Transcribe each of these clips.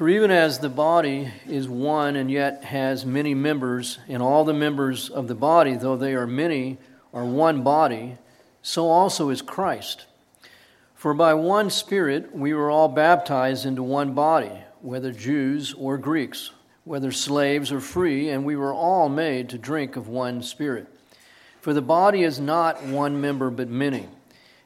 For even as the body is one and yet has many members, and all the members of the body, though they are many, are one body, so also is Christ. For by one Spirit we were all baptized into one body, whether Jews or Greeks, whether slaves or free, and we were all made to drink of one Spirit. For the body is not one member but many.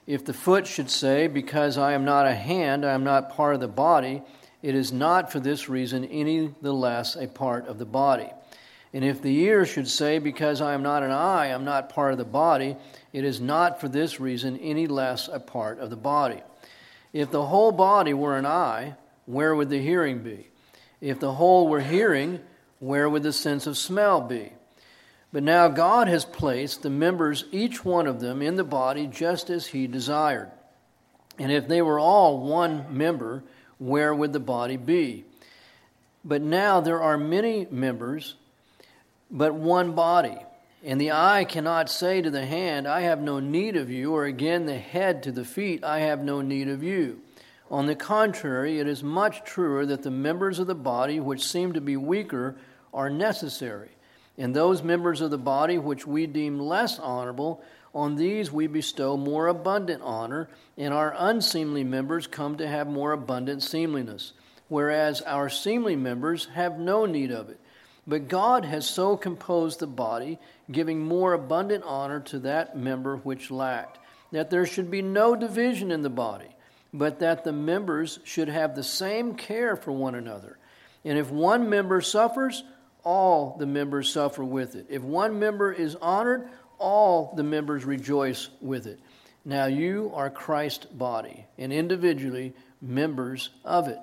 If the foot should say, Because I am not a hand, I am not part of the body, it is not for this reason any the less a part of the body. And if the ear should say, Because I am not an eye, I am not part of the body, it is not for this reason any less a part of the body. If the whole body were an eye, where would the hearing be? If the whole were hearing, where would the sense of smell be? But now God has placed the members, each one of them, in the body just as He desired. And if they were all one member, where would the body be? But now there are many members, but one body. And the eye cannot say to the hand, I have no need of you, or again the head to the feet, I have no need of you. On the contrary, it is much truer that the members of the body which seem to be weaker are necessary. And those members of the body which we deem less honorable, on these we bestow more abundant honor, and our unseemly members come to have more abundant seemliness, whereas our seemly members have no need of it. But God has so composed the body, giving more abundant honor to that member which lacked, that there should be no division in the body, but that the members should have the same care for one another. And if one member suffers, all the members suffer with it. If one member is honored, all the members rejoice with it. Now you are Christ's body, and individually members of it.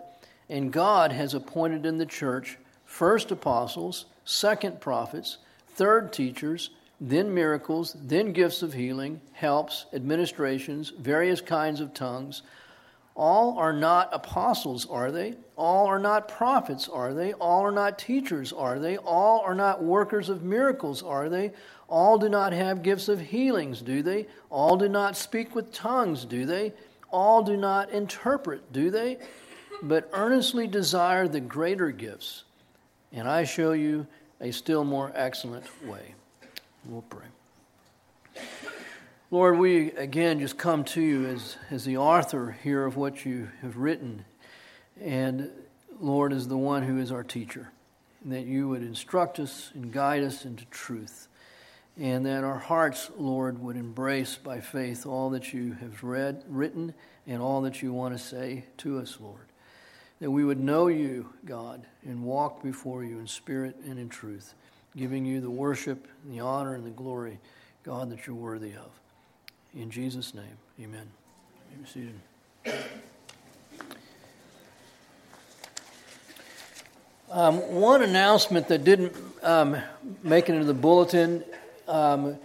And God has appointed in the church first apostles, second prophets, third teachers, then miracles, then gifts of healing, helps, administrations, various kinds of tongues. All are not apostles, are they? All are not prophets, are they? All are not teachers, are they? All are not workers of miracles, are they? All do not have gifts of healings, do they? All do not speak with tongues, do they? All do not interpret, do they? But earnestly desire the greater gifts. And I show you a still more excellent way. We'll pray. Lord, we again just come to you as, as the author here of what you have written, and Lord, as the one who is our teacher, that you would instruct us and guide us into truth, and that our hearts, Lord, would embrace by faith all that you have read, written, and all that you want to say to us, Lord. That we would know you, God, and walk before you in spirit and in truth, giving you the worship, and the honor, and the glory, God, that you're worthy of. In Jesus' name, amen. Be seated. Um, one announcement that didn't um, make it into the bulletin um,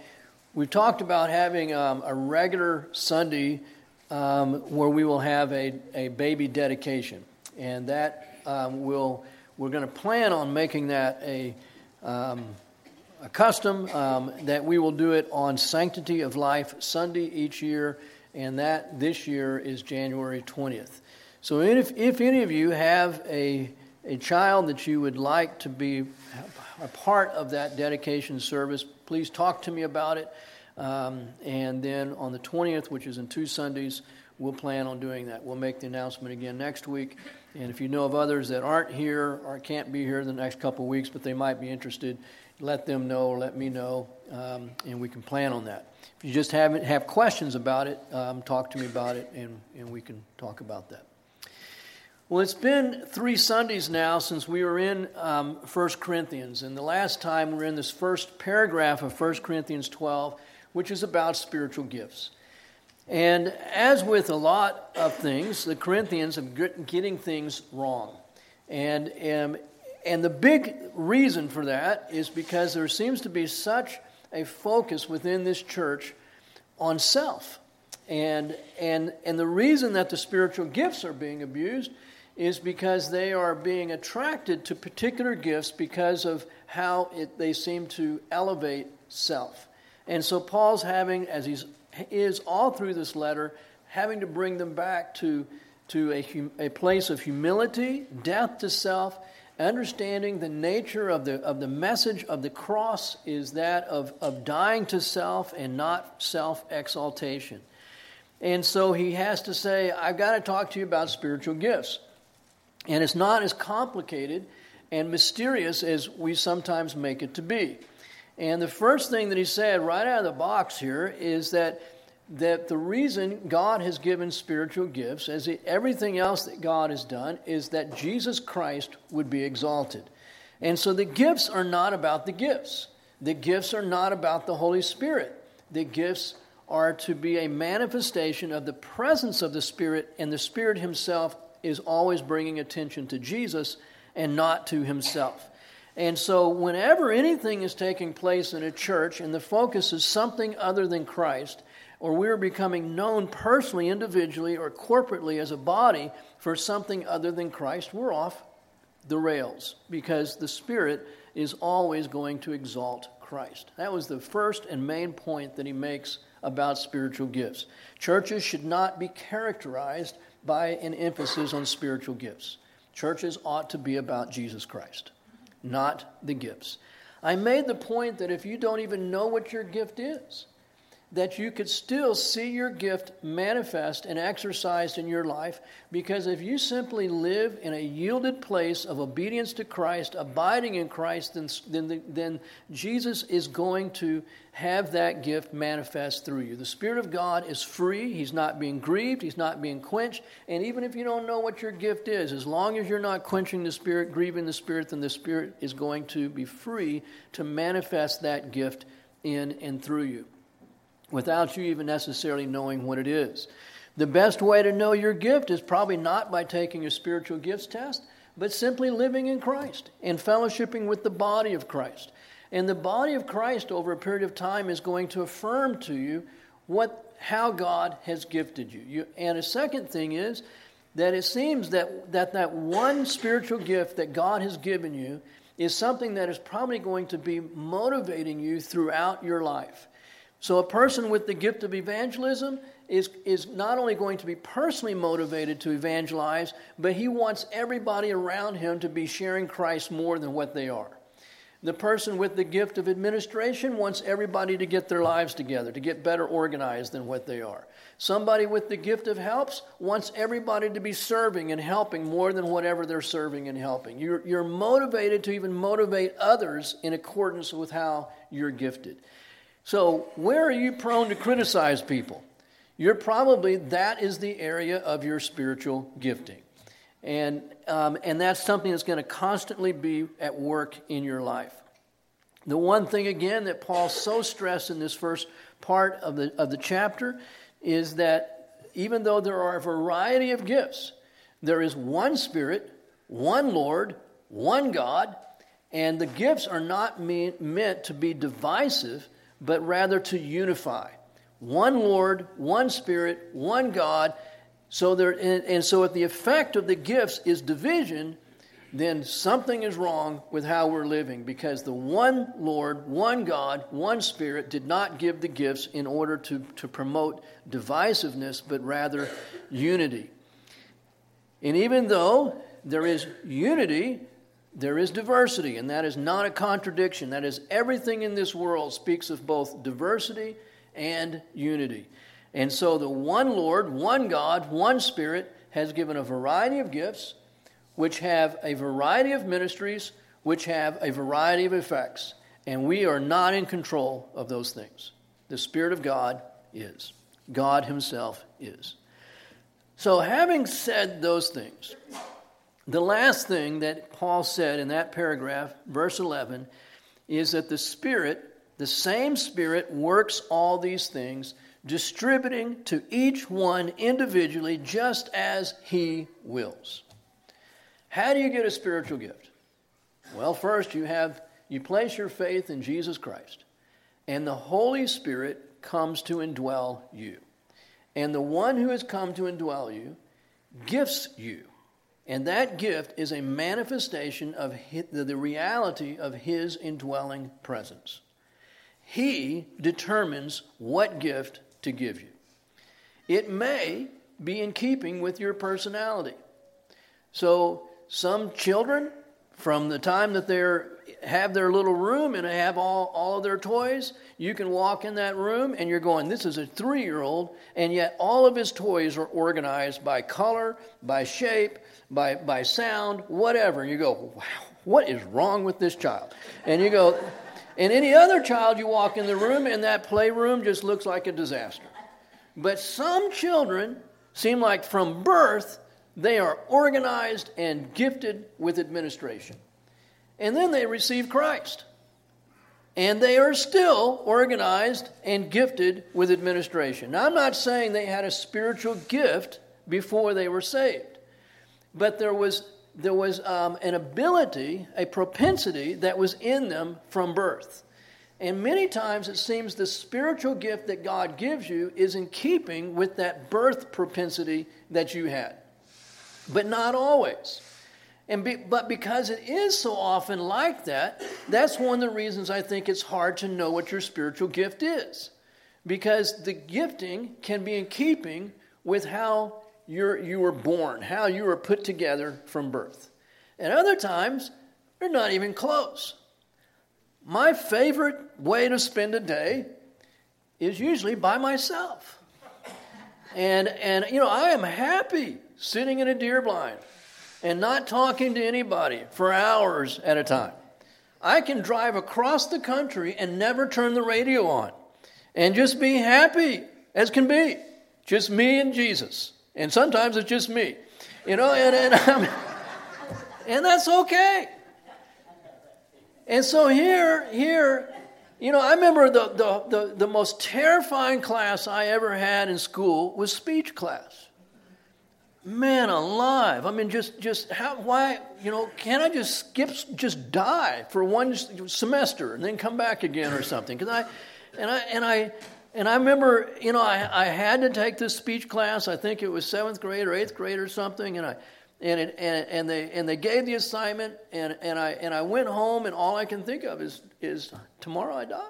we talked about having um, a regular Sunday um, where we will have a, a baby dedication. And that um, will, we're going to plan on making that a, a custom um, that we will do it on Sanctity of Life Sunday each year, and that this year is January 20th. So if, if any of you have a, a child that you would like to be a part of that dedication service, please talk to me about it. Um, and then on the 20th, which is in two Sundays, we'll plan on doing that. We'll make the announcement again next week. And if you know of others that aren't here or can't be here the next couple of weeks, but they might be interested, let them know let me know, um, and we can plan on that. If you just haven't have questions about it, um, talk to me about it, and, and we can talk about that. Well, it's been three Sundays now since we were in um, 1 Corinthians, and the last time we were in this first paragraph of 1 Corinthians 12, which is about spiritual gifts. And as with a lot of things, the Corinthians are getting things wrong. And, and, and the big reason for that is because there seems to be such a focus within this church on self. And, and, and the reason that the spiritual gifts are being abused is because they are being attracted to particular gifts because of how it, they seem to elevate self. And so Paul's having, as he is all through this letter, having to bring them back to to a, a place of humility, death to self, understanding the nature of the, of the message of the cross is that of, of dying to self and not self exaltation. And so he has to say, I've got to talk to you about spiritual gifts. And it's not as complicated and mysterious as we sometimes make it to be. And the first thing that he said right out of the box here is that that the reason God has given spiritual gifts, as everything else that God has done, is that Jesus Christ would be exalted. And so the gifts are not about the gifts. The gifts are not about the Holy Spirit. The gifts are to be a manifestation of the presence of the Spirit, and the Spirit Himself is always bringing attention to Jesus and not to Himself. And so, whenever anything is taking place in a church and the focus is something other than Christ, or we're becoming known personally, individually, or corporately as a body for something other than Christ, we're off the rails because the Spirit is always going to exalt Christ. That was the first and main point that he makes about spiritual gifts. Churches should not be characterized by an emphasis on spiritual gifts. Churches ought to be about Jesus Christ, not the gifts. I made the point that if you don't even know what your gift is, that you could still see your gift manifest and exercised in your life because if you simply live in a yielded place of obedience to Christ, abiding in Christ, then, then, then Jesus is going to have that gift manifest through you. The Spirit of God is free, He's not being grieved, He's not being quenched. And even if you don't know what your gift is, as long as you're not quenching the Spirit, grieving the Spirit, then the Spirit is going to be free to manifest that gift in and through you without you even necessarily knowing what it is. The best way to know your gift is probably not by taking a spiritual gifts test, but simply living in Christ and fellowshipping with the body of Christ. And the body of Christ over a period of time is going to affirm to you what how God has gifted you. you and a second thing is that it seems that, that that one spiritual gift that God has given you is something that is probably going to be motivating you throughout your life. So, a person with the gift of evangelism is, is not only going to be personally motivated to evangelize, but he wants everybody around him to be sharing Christ more than what they are. The person with the gift of administration wants everybody to get their lives together, to get better organized than what they are. Somebody with the gift of helps wants everybody to be serving and helping more than whatever they're serving and helping. You're, you're motivated to even motivate others in accordance with how you're gifted. So, where are you prone to criticize people? You're probably, that is the area of your spiritual gifting. And, um, and that's something that's going to constantly be at work in your life. The one thing, again, that Paul so stressed in this first part of the, of the chapter is that even though there are a variety of gifts, there is one Spirit, one Lord, one God, and the gifts are not mean, meant to be divisive but rather to unify. One Lord, one Spirit, one God. So there, and, and so if the effect of the gifts is division, then something is wrong with how we're living because the one Lord, one God, one Spirit did not give the gifts in order to, to promote divisiveness, but rather unity. And even though there is unity, there is diversity, and that is not a contradiction. That is, everything in this world speaks of both diversity and unity. And so, the one Lord, one God, one Spirit has given a variety of gifts, which have a variety of ministries, which have a variety of effects. And we are not in control of those things. The Spirit of God is, God Himself is. So, having said those things, the last thing that Paul said in that paragraph, verse 11, is that the Spirit, the same Spirit, works all these things, distributing to each one individually just as He wills. How do you get a spiritual gift? Well, first you have you place your faith in Jesus Christ, and the Holy Spirit comes to indwell you. And the one who has come to indwell you gifts you and that gift is a manifestation of the reality of His indwelling presence. He determines what gift to give you. It may be in keeping with your personality. So, some children, from the time that they have their little room and they have all, all of their toys, you can walk in that room and you're going, This is a three year old, and yet all of his toys are organized by color, by shape, by, by sound, whatever. And you go, Wow, what is wrong with this child? And you go, and any other child you walk in the room and that playroom just looks like a disaster. But some children seem like from birth they are organized and gifted with administration. And then they receive Christ. And they are still organized and gifted with administration. Now, I'm not saying they had a spiritual gift before they were saved, but there was, there was um, an ability, a propensity that was in them from birth. And many times it seems the spiritual gift that God gives you is in keeping with that birth propensity that you had. But not always. And be, but because it is so often like that, that's one of the reasons I think it's hard to know what your spiritual gift is. Because the gifting can be in keeping with how you're, you were born, how you were put together from birth. And other times, they're not even close. My favorite way to spend a day is usually by myself. And, and you know, I am happy sitting in a deer blind and not talking to anybody for hours at a time. I can drive across the country and never turn the radio on and just be happy as can be. Just me and Jesus. And sometimes it's just me. You know, and, and, and that's okay. And so here, here, you know, I remember the, the, the, the, most terrifying class I ever had in school was speech class. Man alive. I mean, just, just how, why, you know, can't I just skip, just die for one semester and then come back again or something? Because I, and I, and I, and I remember, you know, I, I had to take this speech class. I think it was seventh grade or eighth grade or something. And I, and, it, and, and, they, and they gave the assignment, and, and, I, and I went home, and all I can think of is, is tomorrow I die.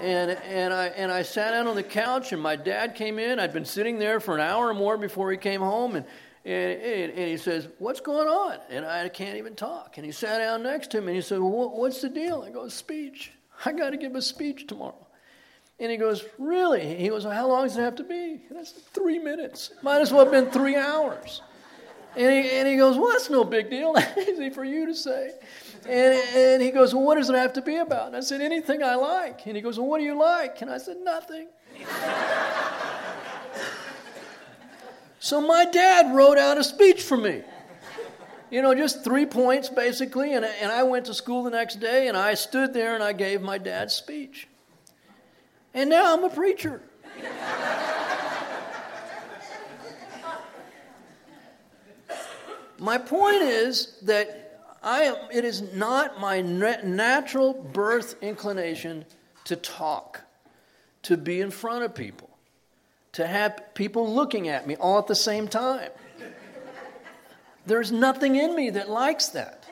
And, and, I, and I sat down on the couch, and my dad came in. I'd been sitting there for an hour or more before he came home, and, and, and, he says, What's going on? And I can't even talk. And he sat down next to him, and he said, well, What's the deal? I go, Speech. I got to give a speech tomorrow. And he goes, Really? He goes, well, How long does it have to be? And I said, Three minutes. Might as well have been three hours. And he, and he goes, Well, that's no big deal. That's easy for you to say. And, and he goes, Well, what does it have to be about? And I said, Anything I like. And he goes, Well, what do you like? And I said, Nothing. so my dad wrote out a speech for me. You know, just three points basically. And, and I went to school the next day and I stood there and I gave my dad's speech. And now I'm a preacher. My point is that I am, it is not my natural birth inclination to talk, to be in front of people, to have people looking at me all at the same time. There's nothing in me that likes that.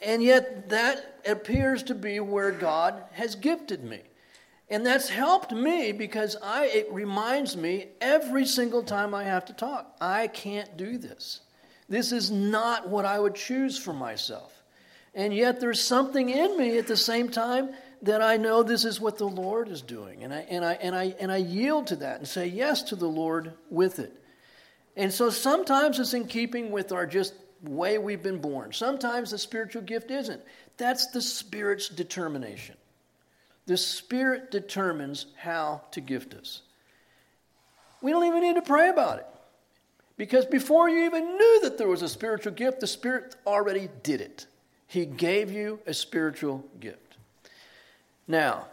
And yet, that appears to be where God has gifted me. And that's helped me because I, it reminds me every single time I have to talk I can't do this. This is not what I would choose for myself. And yet there's something in me at the same time that I know this is what the Lord is doing. And I, and I, and I, and I yield to that and say yes to the Lord with it. And so sometimes it's in keeping with our just way we've been born. Sometimes the spiritual gift isn't. That's the Spirit's determination. The Spirit determines how to gift us. We don't even need to pray about it. Because before you even knew that there was a spiritual gift, the Spirit already did it. He gave you a spiritual gift. Now,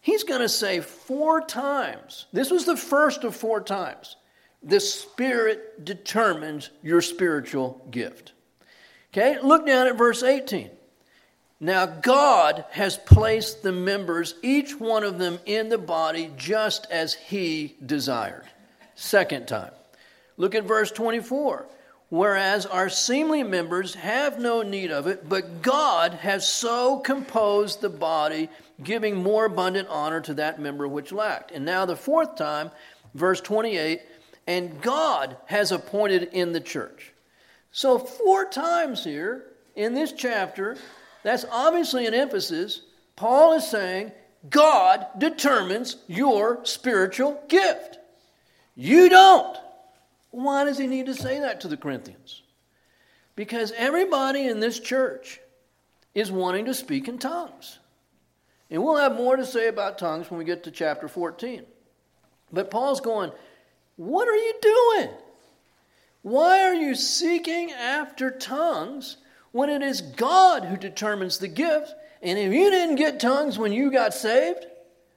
he's going to say four times, this was the first of four times, the Spirit determines your spiritual gift. Okay, look down at verse 18. Now, God has placed the members, each one of them, in the body just as He desired. Second time. Look at verse 24. Whereas our seemly members have no need of it, but God has so composed the body, giving more abundant honor to that member which lacked. And now, the fourth time, verse 28 and God has appointed in the church. So, four times here in this chapter, that's obviously an emphasis. Paul is saying God determines your spiritual gift. You don't. Why does he need to say that to the Corinthians? Because everybody in this church is wanting to speak in tongues. And we'll have more to say about tongues when we get to chapter 14. But Paul's going, What are you doing? Why are you seeking after tongues when it is God who determines the gift? And if you didn't get tongues when you got saved,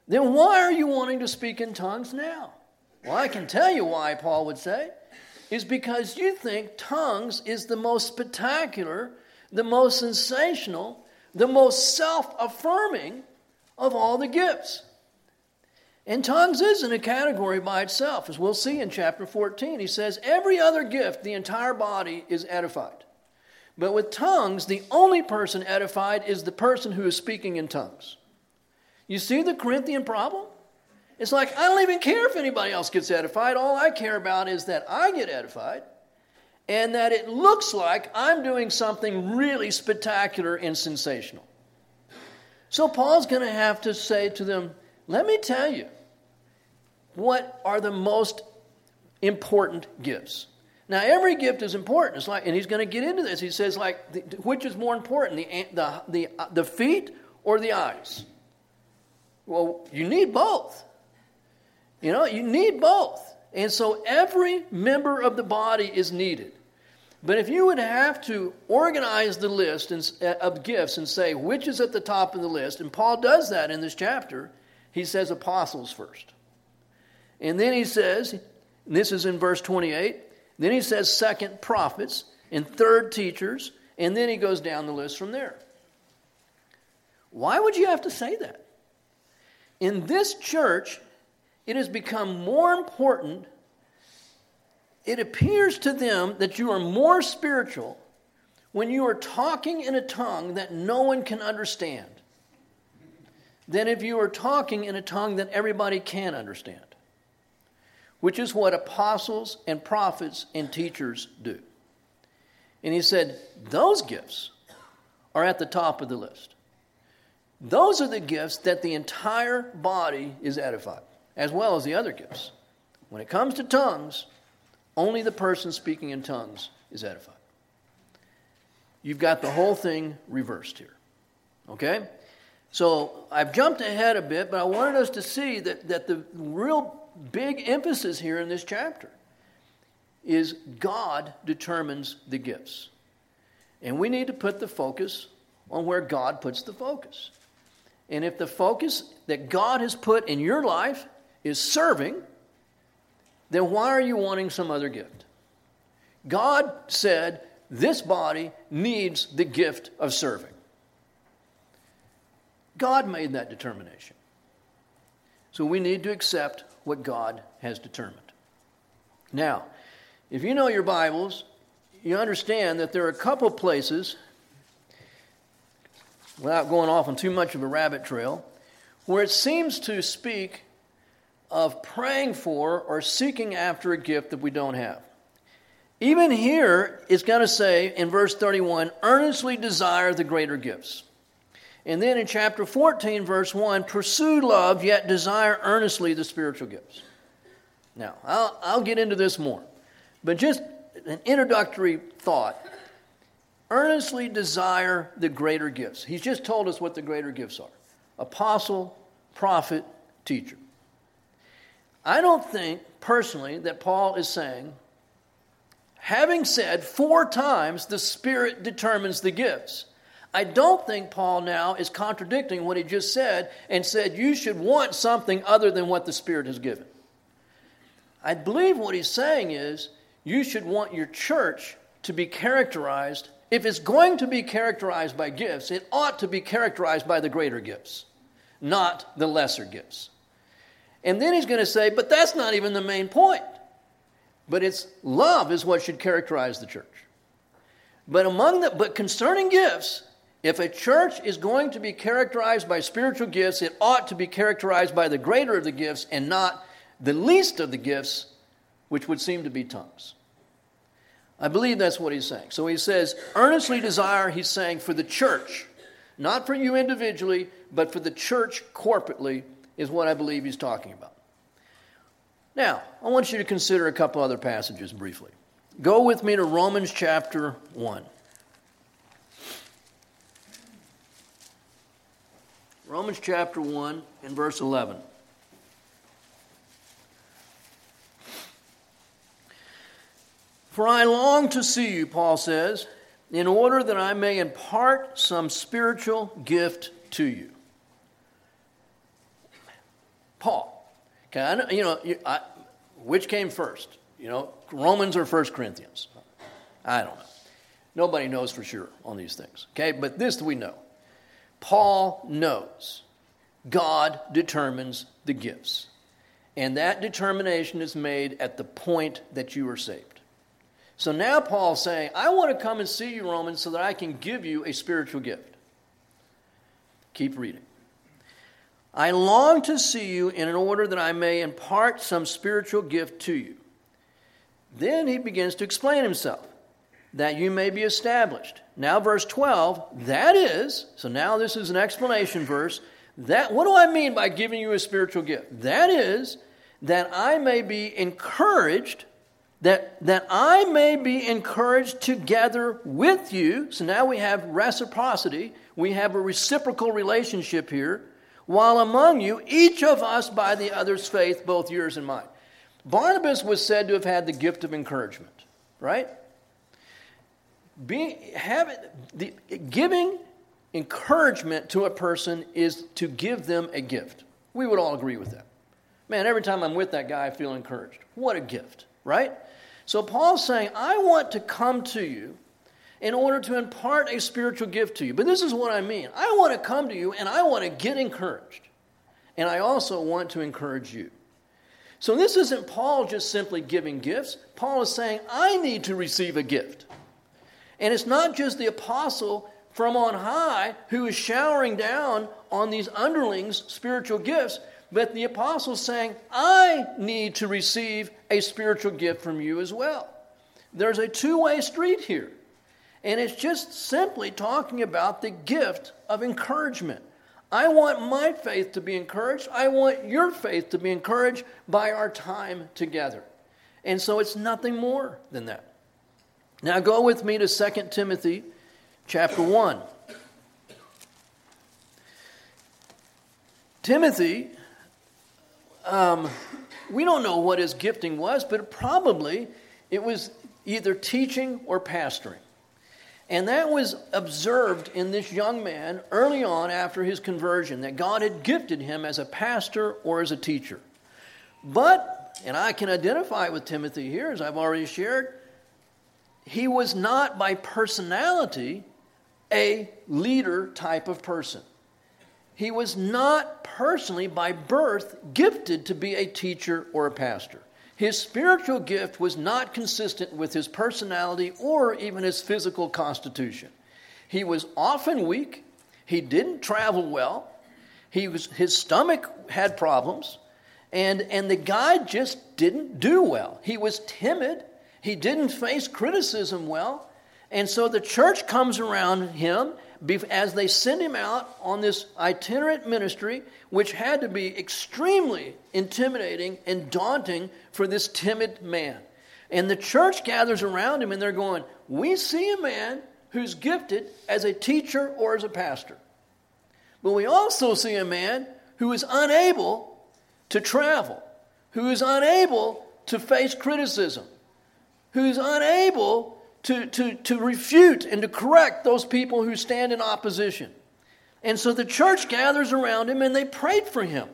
then why are you wanting to speak in tongues now? Well, I can tell you why, Paul would say, is because you think tongues is the most spectacular, the most sensational, the most self affirming of all the gifts. And tongues isn't a category by itself, as we'll see in chapter 14. He says, Every other gift, the entire body is edified. But with tongues, the only person edified is the person who is speaking in tongues. You see the Corinthian problem? It's like, I don't even care if anybody else gets edified. All I care about is that I get edified and that it looks like I'm doing something really spectacular and sensational. So Paul's going to have to say to them, let me tell you what are the most important gifts. Now, every gift is important. It's like, and he's going to get into this. He says, like, which is more important, the, the, the, the feet or the eyes? Well, you need both. You know, you need both. And so every member of the body is needed. But if you would have to organize the list uh, of gifts and say which is at the top of the list, and Paul does that in this chapter, he says apostles first. And then he says, this is in verse 28, then he says second prophets, and third teachers, and then he goes down the list from there. Why would you have to say that? In this church, it has become more important it appears to them that you are more spiritual when you are talking in a tongue that no one can understand than if you are talking in a tongue that everybody can understand, which is what apostles and prophets and teachers do. And he said, Those gifts are at the top of the list. Those are the gifts that the entire body is edified, as well as the other gifts. When it comes to tongues, only the person speaking in tongues is edified. You've got the whole thing reversed here. Okay? So I've jumped ahead a bit, but I wanted us to see that, that the real big emphasis here in this chapter is God determines the gifts. And we need to put the focus on where God puts the focus. And if the focus that God has put in your life is serving, then why are you wanting some other gift? God said this body needs the gift of serving. God made that determination. So we need to accept what God has determined. Now, if you know your Bibles, you understand that there are a couple places, without going off on too much of a rabbit trail, where it seems to speak of praying for or seeking after a gift that we don't have. Even here, it's going to say in verse 31 earnestly desire the greater gifts. And then in chapter 14, verse 1, pursue love, yet desire earnestly the spiritual gifts. Now, I'll, I'll get into this more, but just an introductory thought. Earnestly desire the greater gifts. He's just told us what the greater gifts are apostle, prophet, teacher. I don't think personally that Paul is saying, having said four times the Spirit determines the gifts, I don't think Paul now is contradicting what he just said and said you should want something other than what the Spirit has given. I believe what he's saying is you should want your church to be characterized. If it's going to be characterized by gifts, it ought to be characterized by the greater gifts, not the lesser gifts. And then he's going to say, but that's not even the main point. But it's love is what should characterize the church. But among the but concerning gifts, if a church is going to be characterized by spiritual gifts, it ought to be characterized by the greater of the gifts and not the least of the gifts which would seem to be tongues. I believe that's what he's saying. So he says, earnestly desire, he's saying, for the church, not for you individually, but for the church corporately, is what I believe he's talking about. Now, I want you to consider a couple other passages briefly. Go with me to Romans chapter 1. Romans chapter 1 and verse 11. For I long to see you, Paul says, in order that I may impart some spiritual gift to you. Paul, okay, you know, I, which came first? You know, Romans or First Corinthians? I don't know. Nobody knows for sure on these things. Okay, but this we know. Paul knows God determines the gifts. And that determination is made at the point that you are saved. So now Paul's saying, I want to come and see you, Romans, so that I can give you a spiritual gift. Keep reading. I long to see you in order that I may impart some spiritual gift to you. Then he begins to explain himself that you may be established. Now, verse 12, that is, so now this is an explanation verse. That, what do I mean by giving you a spiritual gift? That is, that I may be encouraged that, that I may be encouraged together with you. So now we have reciprocity, we have a reciprocal relationship here, while among you, each of us by the other's faith, both yours and mine. Barnabas was said to have had the gift of encouragement, right? Being, the, giving encouragement to a person is to give them a gift. We would all agree with that. Man, every time I'm with that guy, I feel encouraged. What a gift, right? So Paul's saying, I want to come to you in order to impart a spiritual gift to you. But this is what I mean I want to come to you and I want to get encouraged. And I also want to encourage you. So this isn't Paul just simply giving gifts. Paul is saying, I need to receive a gift. And it's not just the apostle from on high who is showering down on these underlings spiritual gifts, but the apostle's saying, I need to receive a spiritual gift from you as well. There's a two way street here. And it's just simply talking about the gift of encouragement. I want my faith to be encouraged. I want your faith to be encouraged by our time together. And so it's nothing more than that. Now go with me to 2 Timothy chapter 1. Timothy um, we don't know what his gifting was, but probably it was either teaching or pastoring. And that was observed in this young man early on after his conversion, that God had gifted him as a pastor or as a teacher. But, and I can identify with Timothy here, as I've already shared, he was not by personality a leader type of person. He was not personally, by birth, gifted to be a teacher or a pastor. His spiritual gift was not consistent with his personality or even his physical constitution. He was often weak. He didn't travel well. He was, his stomach had problems. And, and the guy just didn't do well. He was timid. He didn't face criticism well. And so the church comes around him as they send him out on this itinerant ministry, which had to be extremely intimidating and daunting for this timid man. And the church gathers around him and they're going, We see a man who's gifted as a teacher or as a pastor. But we also see a man who is unable to travel, who is unable to face criticism, who's unable to, to, to refute and to correct those people who stand in opposition. And so the church gathers around him and they prayed for him.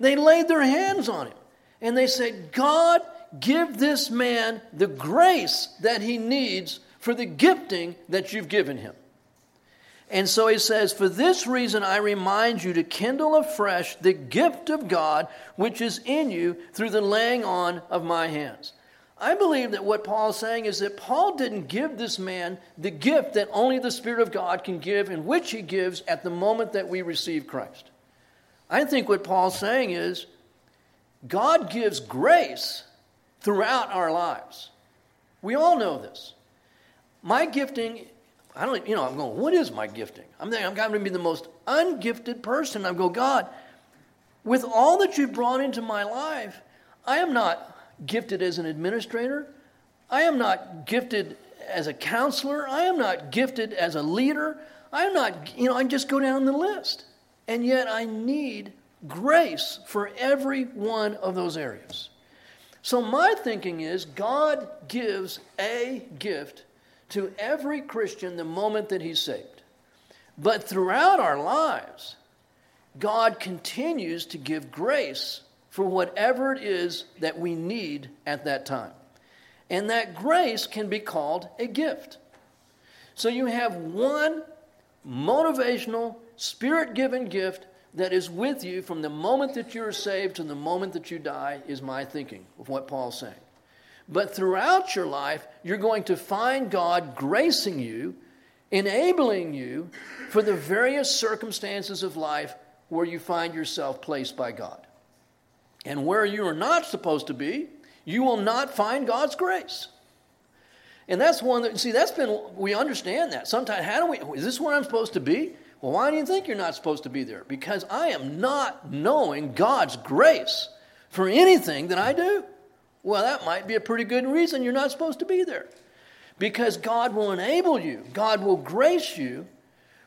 They laid their hands on him and they said, God, give this man the grace that he needs for the gifting that you've given him. And so he says, For this reason I remind you to kindle afresh the gift of God which is in you through the laying on of my hands. I believe that what Paul is saying is that Paul didn't give this man the gift that only the Spirit of God can give, and which he gives at the moment that we receive Christ. I think what Paul's saying is God gives grace throughout our lives. We all know this. My gifting, I don't, you know, I'm going, what is my gifting? I'm thinking I'm going to be the most ungifted person. I go, God, with all that you've brought into my life, I am not gifted as an administrator. I am not gifted as a counselor. I am not gifted as a leader. I am not, you know, I just go down the list. And yet I need grace for every one of those areas. So my thinking is God gives a gift to every Christian the moment that he's saved. But throughout our lives, God continues to give grace for whatever it is that we need at that time. And that grace can be called a gift. So you have one motivational, spirit given gift that is with you from the moment that you're saved to the moment that you die, is my thinking of what Paul's saying. But throughout your life, you're going to find God gracing you, enabling you for the various circumstances of life where you find yourself placed by God. And where you are not supposed to be, you will not find God's grace. And that's one that, see, that's been, we understand that. Sometimes, how do we, is this where I'm supposed to be? Well, why do you think you're not supposed to be there? Because I am not knowing God's grace for anything that I do. Well, that might be a pretty good reason you're not supposed to be there. Because God will enable you, God will grace you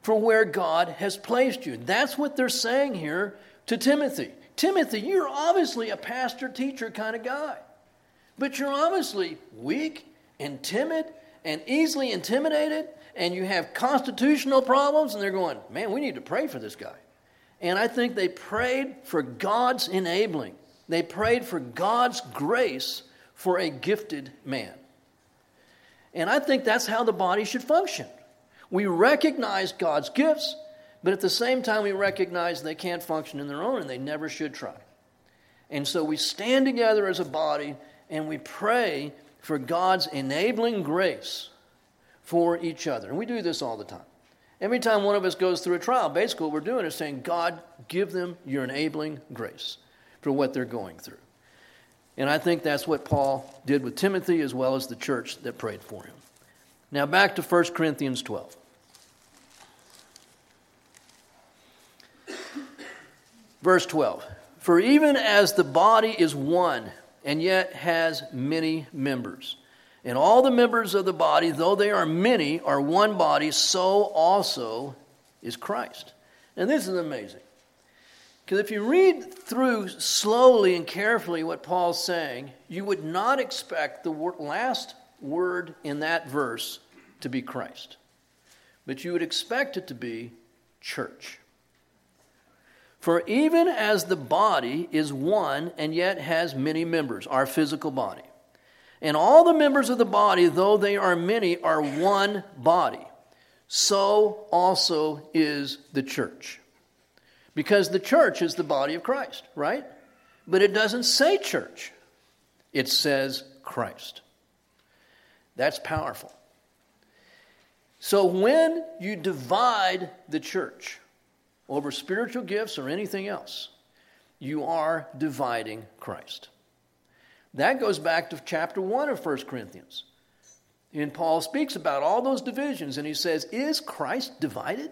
for where God has placed you. That's what they're saying here to Timothy. Timothy, you're obviously a pastor teacher kind of guy, but you're obviously weak and timid and easily intimidated and you have constitutional problems, and they're going, man, we need to pray for this guy. And I think they prayed for God's enabling, they prayed for God's grace for a gifted man. And I think that's how the body should function. We recognize God's gifts, but at the same time, we recognize they can't function in their own and they never should try. And so we stand together as a body and we pray for God's enabling grace for each other. And we do this all the time. Every time one of us goes through a trial, basically what we're doing is saying, God, give them your enabling grace for what they're going through. And I think that's what Paul did with Timothy as well as the church that prayed for him. Now back to 1 Corinthians 12. Verse 12 For even as the body is one and yet has many members, and all the members of the body, though they are many, are one body, so also is Christ. And this is amazing. Because if you read through slowly and carefully what Paul's saying, you would not expect the last word in that verse to be Christ. But you would expect it to be church. For even as the body is one and yet has many members, our physical body, and all the members of the body, though they are many, are one body. So also is the church. Because the church is the body of Christ, right? But it doesn't say church, it says Christ. That's powerful. So when you divide the church over spiritual gifts or anything else, you are dividing Christ. That goes back to chapter 1 of 1 Corinthians. And Paul speaks about all those divisions and he says, Is Christ divided?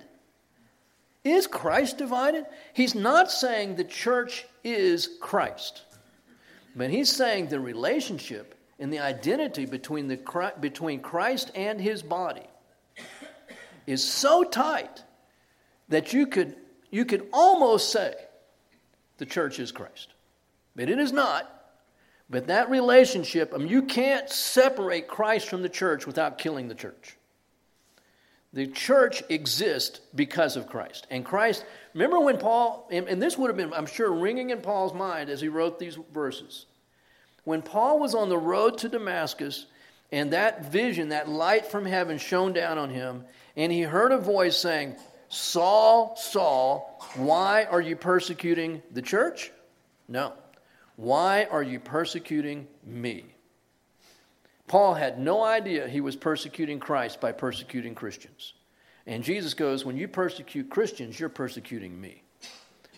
Is Christ divided? He's not saying the church is Christ, but he's saying the relationship and the identity between, the, between Christ and his body is so tight that you could, you could almost say the church is Christ. But it is not. But that relationship, I mean, you can't separate Christ from the church without killing the church. The church exists because of Christ. And Christ, remember when Paul, and, this would have been, I'm sure, ringing in Paul's mind as he wrote these verses. When Paul was on the road to Damascus, and that vision, that light from heaven shone down on him, and he heard a voice saying, Saul, Saul, why are you persecuting the church? No. Why are you persecuting me? Paul had no idea he was persecuting Christ by persecuting Christians. And Jesus goes, When you persecute Christians, you're persecuting me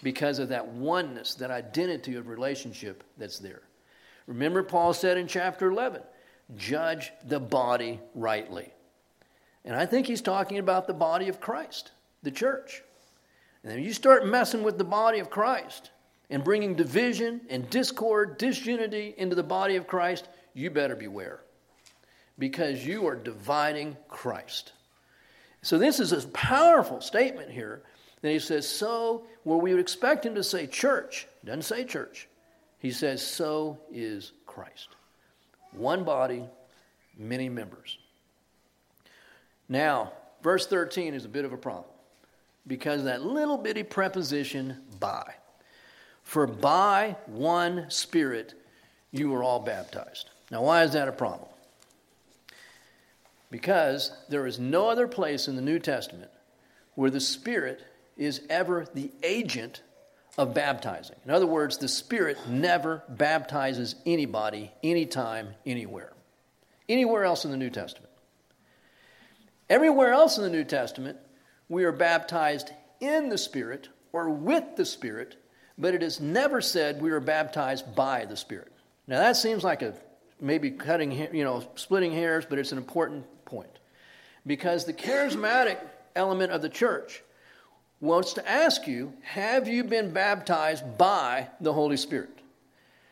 because of that oneness, that identity of relationship that's there. Remember, Paul said in chapter 11, judge the body rightly. And I think he's talking about the body of Christ, the church. And then you start messing with the body of Christ and bringing division and discord, disunity into the body of Christ, you better beware because you are dividing Christ. So, this is a powerful statement here that he says, So, where we would expect him to say church, doesn't say church. He says, So is Christ. One body, many members. Now, verse 13 is a bit of a problem because that little bitty preposition by. For by one Spirit you were all baptized. Now, why is that a problem? Because there is no other place in the New Testament where the Spirit is ever the agent of baptizing. In other words, the Spirit never baptizes anybody, anytime, anywhere. Anywhere else in the New Testament. Everywhere else in the New Testament, we are baptized in the Spirit or with the Spirit, but it is never said we are baptized by the Spirit. Now that seems like a maybe cutting, you know, splitting hairs, but it's an important point. Because the charismatic element of the church wants to ask you, have you been baptized by the Holy Spirit?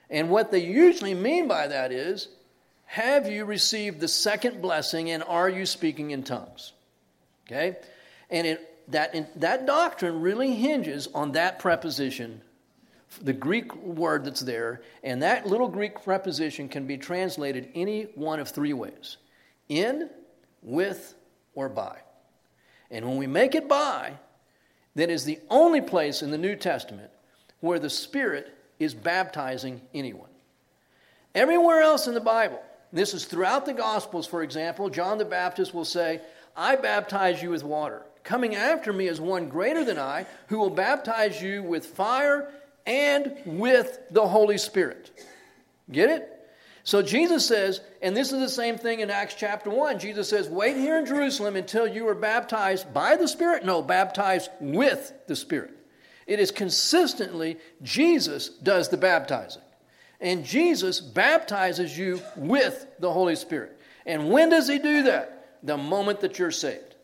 And what they usually mean by that is, have you received the second blessing and are you speaking in tongues? Okay? And it, that, that doctrine really hinges on that preposition, the Greek word that's there, and that little Greek preposition can be translated any one of three ways in, with, or by. And when we make it by, that is the only place in the New Testament where the Spirit is baptizing anyone. Everywhere else in the Bible, this is throughout the Gospels, for example, John the Baptist will say, I baptize you with water. Coming after me is one greater than I, who will baptize you with fire and with the Holy Spirit. Get it? So Jesus says, and this is the same thing in Acts chapter 1. Jesus says, Wait here in Jerusalem until you are baptized by the Spirit. No, baptized with the Spirit. It is consistently Jesus does the baptizing. And Jesus baptizes you with the Holy Spirit. And when does he do that? The moment that you're saved.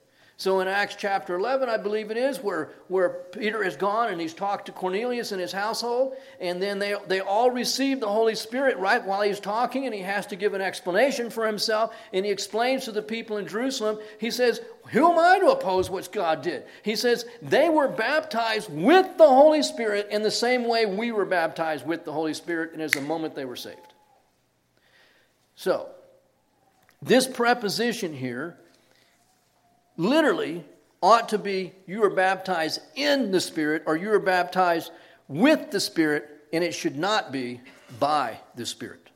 So in Acts chapter 11, I believe it is, where, where Peter has gone and he's talked to Cornelius and his household, and then they, they all receive the Holy Spirit right while he's talking, and he has to give an explanation for himself, and he explains to the people in Jerusalem, he says, Who am I to oppose what God did? He says, They were baptized with the Holy Spirit in the same way we were baptized with the Holy Spirit, and as the moment they were saved. So, this preposition here literally ought to be you are baptized in the Spirit or you are baptized with the Spirit, and it should not be by the Spirit.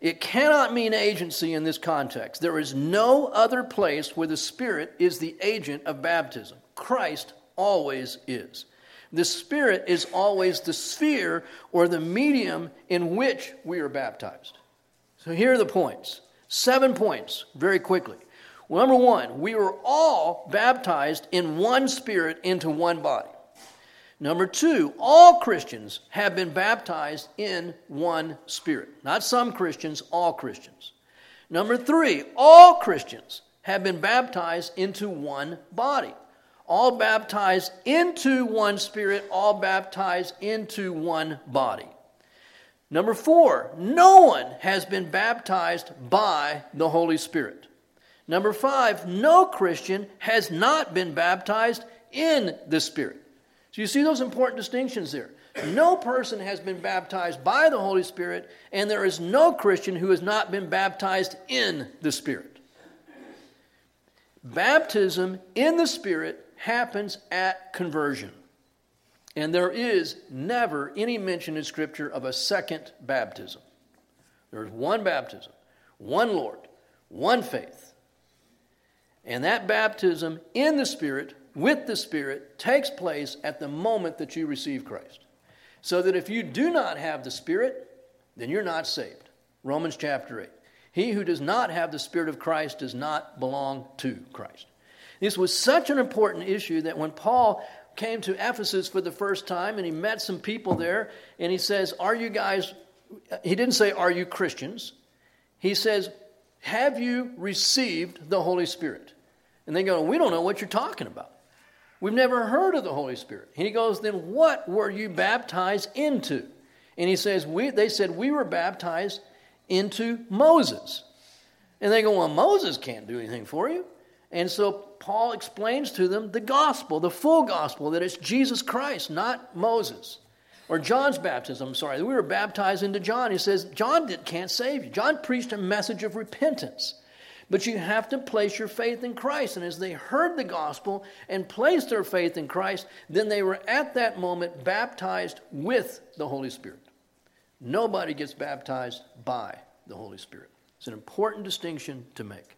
It cannot mean agency in this context. There is no other place where the Spirit is the agent of baptism. Christ always is. The Spirit is always the sphere or the medium in which we are baptized. So here are the points. Seven points, very quickly. Well, number one, we were all baptized in one spirit into one body. Number two, all Christians have been baptized in one spirit. Not some Christians, all Christians. Number three, all Christians have been baptized into one body. All baptized into one spirit, all baptized into one body. Number four, no one has been baptized by the Holy Spirit. Number five, no Christian has not been baptized in the Spirit. So you see those important distinctions there. No person has been baptized by the Holy Spirit, and there is no Christian who has not been baptized in the Spirit. Baptism in the Spirit happens at conversion. And there is never any mention in Scripture of a second baptism. There is one baptism, one Lord, one faith. And that baptism in the Spirit, with the Spirit, takes place at the moment that you receive Christ. So that if you do not have the Spirit, then you're not saved. Romans chapter 8. He who does not have the Spirit of Christ does not belong to Christ. This was such an important issue that when Paul came to Ephesus for the first time and he met some people there and he says, Are you guys he didn't say, Are you Christians? He says, Have you received the Holy Spirit? And they go, We don't know what you're talking about. We've never heard of the Holy Spirit. And he goes, Then what were you baptized into? And he says, we, They said, We were baptized into Moses. And they go, Well, Moses can't do anything for you. And so Paul explains to them the gospel, the full gospel, that it's Jesus Christ, not Moses. Or John's baptism, I'm sorry. We were baptized into John. He says, John didn't can't save you. John preached a message of repentance. But you have to place your faith in Christ. And as they heard the gospel and placed their faith in Christ, then they were at that moment baptized with the Holy Spirit. Nobody gets baptized by the Holy Spirit. It's an important distinction to make.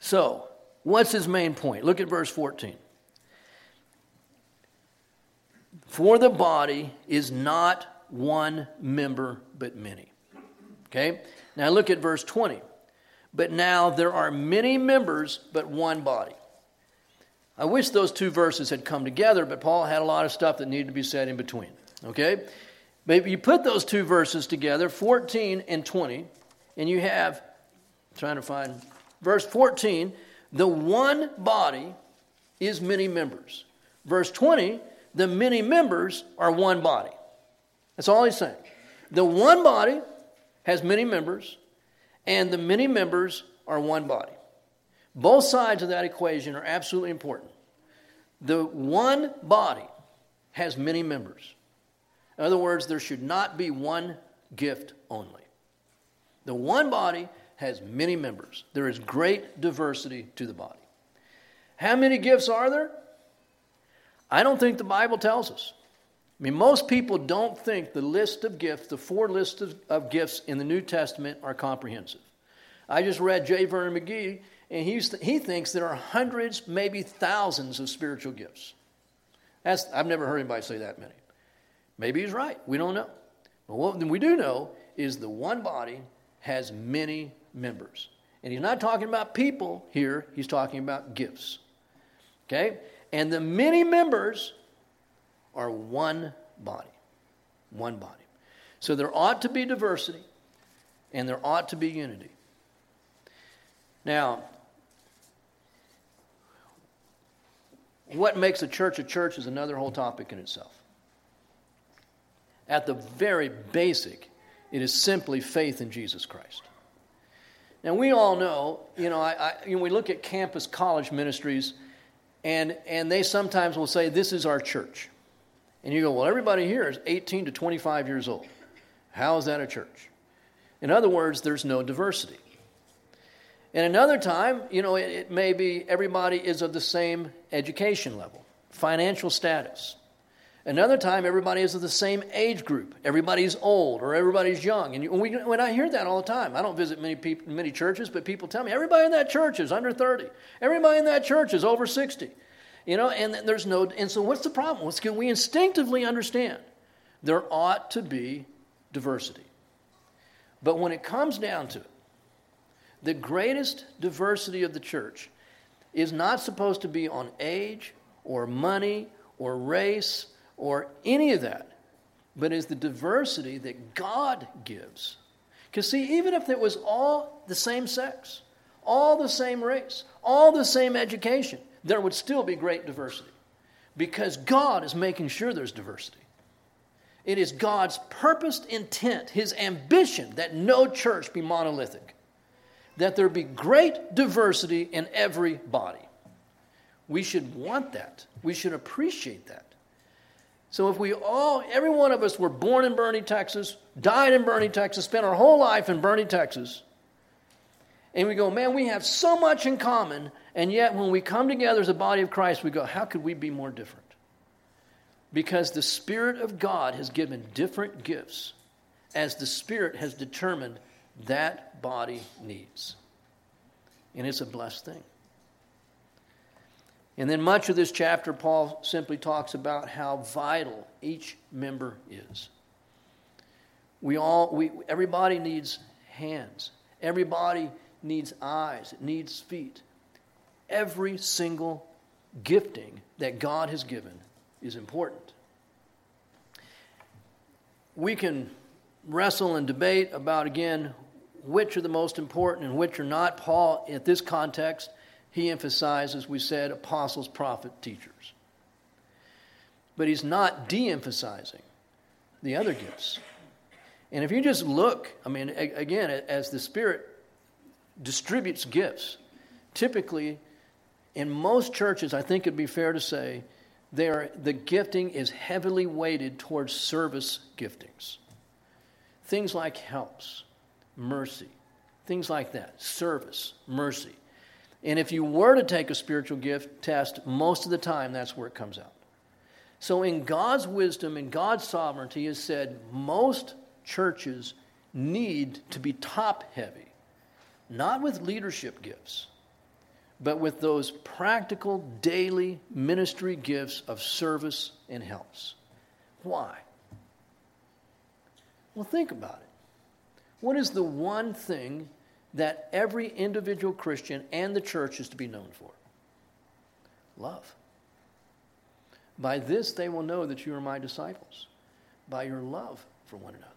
So, what's his main point? Look at verse 14. For the body is not one member, but many. Okay? Now look at verse 20. But now there are many members, but one body. I wish those two verses had come together, but Paul had a lot of stuff that needed to be said in between. Okay? But if you put those two verses together, 14 and 20, and you have, I'm trying to find Verse 14, the one body is many members. Verse 20, the many members are one body. That's all he's saying. The one body has many members, and the many members are one body. Both sides of that equation are absolutely important. The one body has many members. In other words, there should not be one gift only. The one body has many members. There is great diversity to the body. How many gifts are there? I don't think the Bible tells us. I mean, most people don't think the list of gifts, the four lists of, of gifts in the New Testament, are comprehensive. I just read J. Vernon McGee, and he's, he thinks there are hundreds, maybe thousands of spiritual gifts. That's, I've never heard anybody say that many. Maybe he's right. We don't know. But what we do know is the one body has many members. And he's not talking about people here, he's talking about gifts. Okay? And the many members are one body. One body. So there ought to be diversity and there ought to be unity. Now, what makes a church a church is another whole topic in itself. At the very basic, it is simply faith in Jesus Christ. Now, we all know, you know, I, I, you know, we look at campus college ministries, and, and they sometimes will say, This is our church. And you go, Well, everybody here is 18 to 25 years old. How is that a church? In other words, there's no diversity. And another time, you know, it, it may be everybody is of the same education level, financial status, Another time, everybody is of the same age group. Everybody's old or everybody's young. And we, when I hear that all the time, I don't visit many, people, many churches, but people tell me everybody in that church is under 30. Everybody in that church is over 60. You know, and there's no, and so what's the problem? What's, can we instinctively understand there ought to be diversity. But when it comes down to it, the greatest diversity of the church is not supposed to be on age or money or race or any of that, but is the diversity that God gives. Because, see, even if it was all the same sex, all the same race, all the same education, there would still be great diversity. Because God is making sure there's diversity. It is God's purposed intent, His ambition, that no church be monolithic, that there be great diversity in every body. We should want that. We should appreciate that. So if we all, every one of us were born in Boerne, Texas, died in Boerne, Texas, spent our whole life in Boerne, Texas, and we go, man, we have so much in common, and yet when we come together as a body of Christ, we go, how could we be more different? Because the Spirit of God has given different gifts as the Spirit has determined that body needs. And it's a blessed thing. And then much of this chapter, Paul simply talks about how vital each member is. We all, we, everybody needs hands. Everybody needs eyes. It needs feet. Every single gifting that God has given is important. we can wrestle and debate about, again, which are the most important and which are not. Paul, at this context, he emphasizes, we said, apostles, prophet, teachers. But he's not de emphasizing the other gifts. And if you just look, I mean, again, as the Spirit distributes gifts, typically in most churches, I think it'd be fair to say, are, the gifting is heavily weighted towards service giftings. Things like helps, mercy, things like that, service, mercy. And if you were to take a spiritual gift test, most of the time that's where it comes out. So, in God's wisdom and God's sovereignty, has said most churches need to be top heavy, not with leadership gifts, but with those practical daily ministry gifts of service and helps. Why? Well, think about it. What is the one thing that every individual Christian and the church is to be known for? Love. By this they will know that you are my disciples, by your love for one another.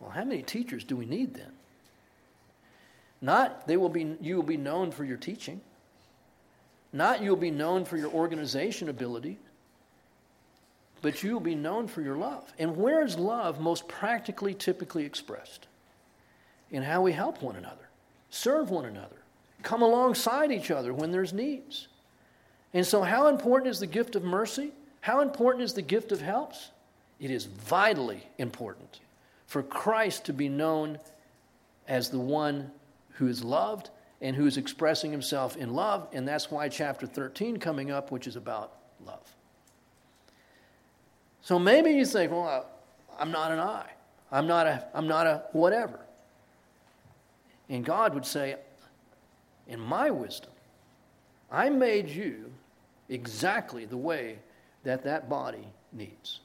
Well, how many teachers do we need then? Not they will be you will be known for your teaching. Not you'll be known for your organization ability, but you will be known for your love. And where is love most practically typically expressed? In how we help one another, serve one another, come alongside each other when there's needs. And so, how important is the gift of mercy? How important is the gift of helps? It is vitally important for Christ to be known as the one who is loved and who is expressing himself in love. And that's why chapter 13 coming up, which is about love. So maybe you think, well, I'm not an eye. I'm not a, I'm not a whatever. And God would say, in my wisdom, I made you exactly the way that that body needs.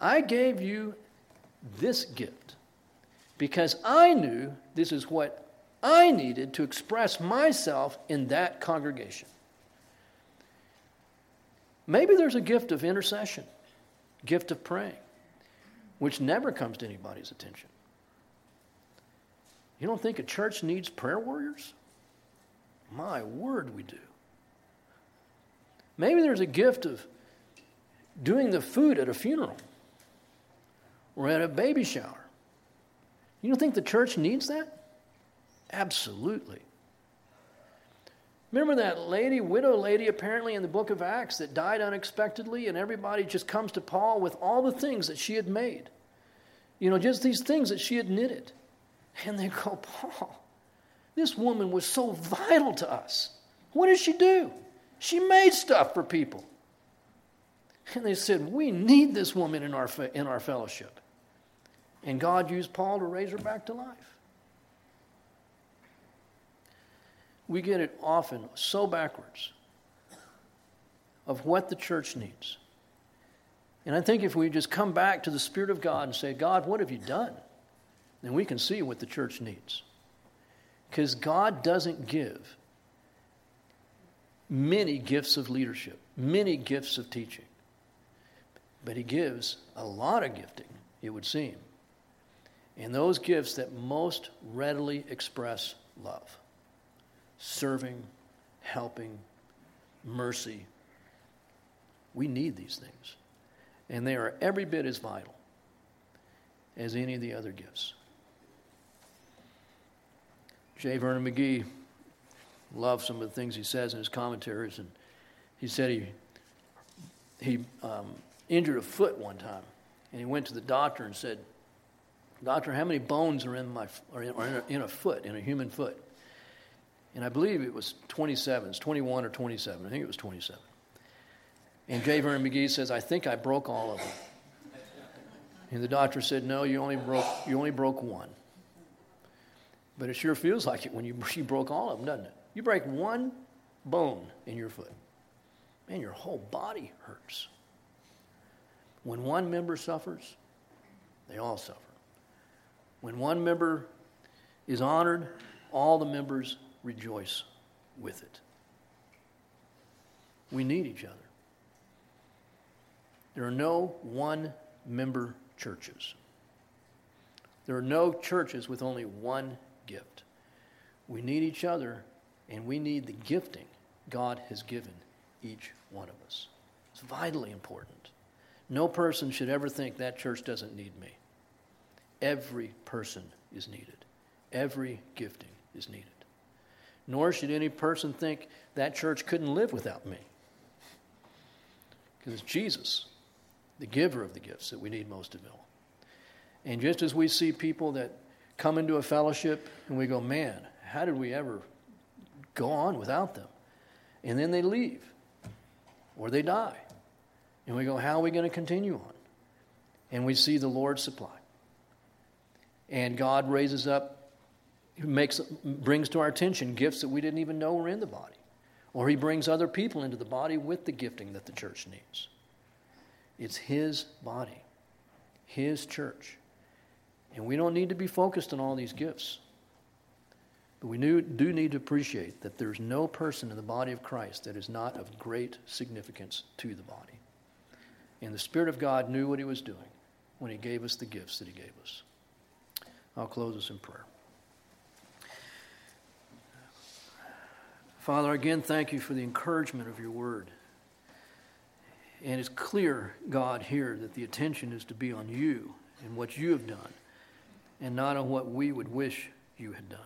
I gave you this gift because I knew this is what I needed to express myself in that congregation. Maybe there's a gift of intercession, gift of praying, which never comes to anybody's attention. You don't think a church needs prayer warriors? My word, we do. Maybe there's a gift of doing the food at a funeral or at a baby shower. You don't think the church needs that? Absolutely. Remember that lady, widow lady, apparently in the book of Acts that died unexpectedly, and everybody just comes to Paul with all the things that she had made. You know, just these things that she had knitted. And they go, Paul, this woman was so vital to us. What did she do? She made stuff for people. And they said, We need this woman in our, in our fellowship. And God used Paul to raise her back to life. We get it often so backwards of what the church needs. And I think if we just come back to the Spirit of God and say, God, what have you done? Then we can see what the church needs. Because God doesn't give many gifts of leadership, many gifts of teaching. But He gives a lot of gifting, it would seem, and those gifts that most readily express love serving, helping, mercy. We need these things. And they are every bit as vital as any of the other gifts. J. Vernon McGee loved some of the things he says in his commentaries, and he said he, he um, injured a foot one time, and he went to the doctor and said, Doctor, how many bones are in, my, are in, are in, a, in a foot, in a human foot? And I believe it was 27, it's 21 or 27. I think it was 27. And J. Vernon McGee says, I think I broke all of them. And the doctor said, No, you only broke, you only broke one. But it sure feels like it when you, you broke all of them, doesn't it? You break one bone in your foot, man, your whole body hurts. When one member suffers, they all suffer. When one member is honored, all the members rejoice with it. We need each other. There are no one member churches. There are no churches with only one gift. We need each other, and we need the gifting God has given each one of us. It's vitally important. No person should ever think that church doesn't need me. Every person is needed, every gifting is needed. Nor should any person think that church couldn't live without me. Because it's Jesus, the giver of the gifts, that we need most of all. And just as we see people that come into a fellowship and we go, man, how did we ever go on without them? And then they leave or they die. And we go, how are we going to continue on? And we see the Lord supply. And God raises up, makes, brings to our attention gifts that we didn't even know were in the body. Or He brings other people into the body with the gifting that the church needs. It's His body, His church. And we don't need to be focused on all these gifts. But we do need to appreciate that there's no person in the body of Christ that is not of great significance to the body. And the Spirit of God knew what He was doing when He gave us the gifts that He gave us. I'll close us in prayer. Father, again, thank you for the encouragement of your word. And it's clear, God, here that the attention is to be on you and what you have done and not on what we would wish you had done.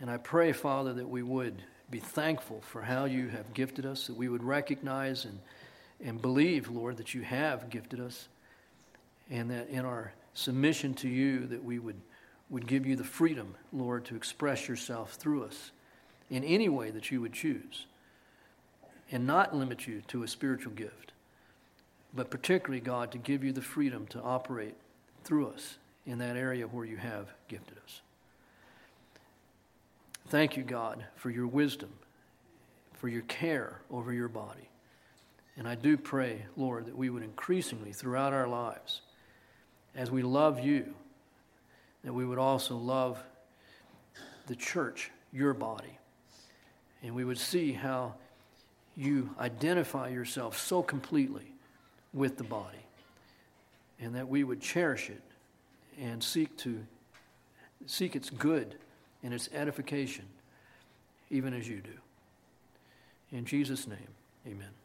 And I pray, Father, that we would be thankful for how you have gifted us, that we would recognize and, and believe, Lord, that you have gifted us, and that in our submission to you, that we would, would give you the freedom, Lord, to express yourself through us in any way that you would choose, and not limit you to a spiritual gift, but particularly, God, to give you the freedom to operate through us in that area where you have gifted us. Thank you, God, for your wisdom, for your care over your body. And I do pray, Lord, that we would increasingly throughout our lives, as we love you, that we would also love the church, your body. And we would see how you identify yourself so completely with the body and that we would cherish it and seek to seek its good and its edification even as you do. In Jesus' name, amen.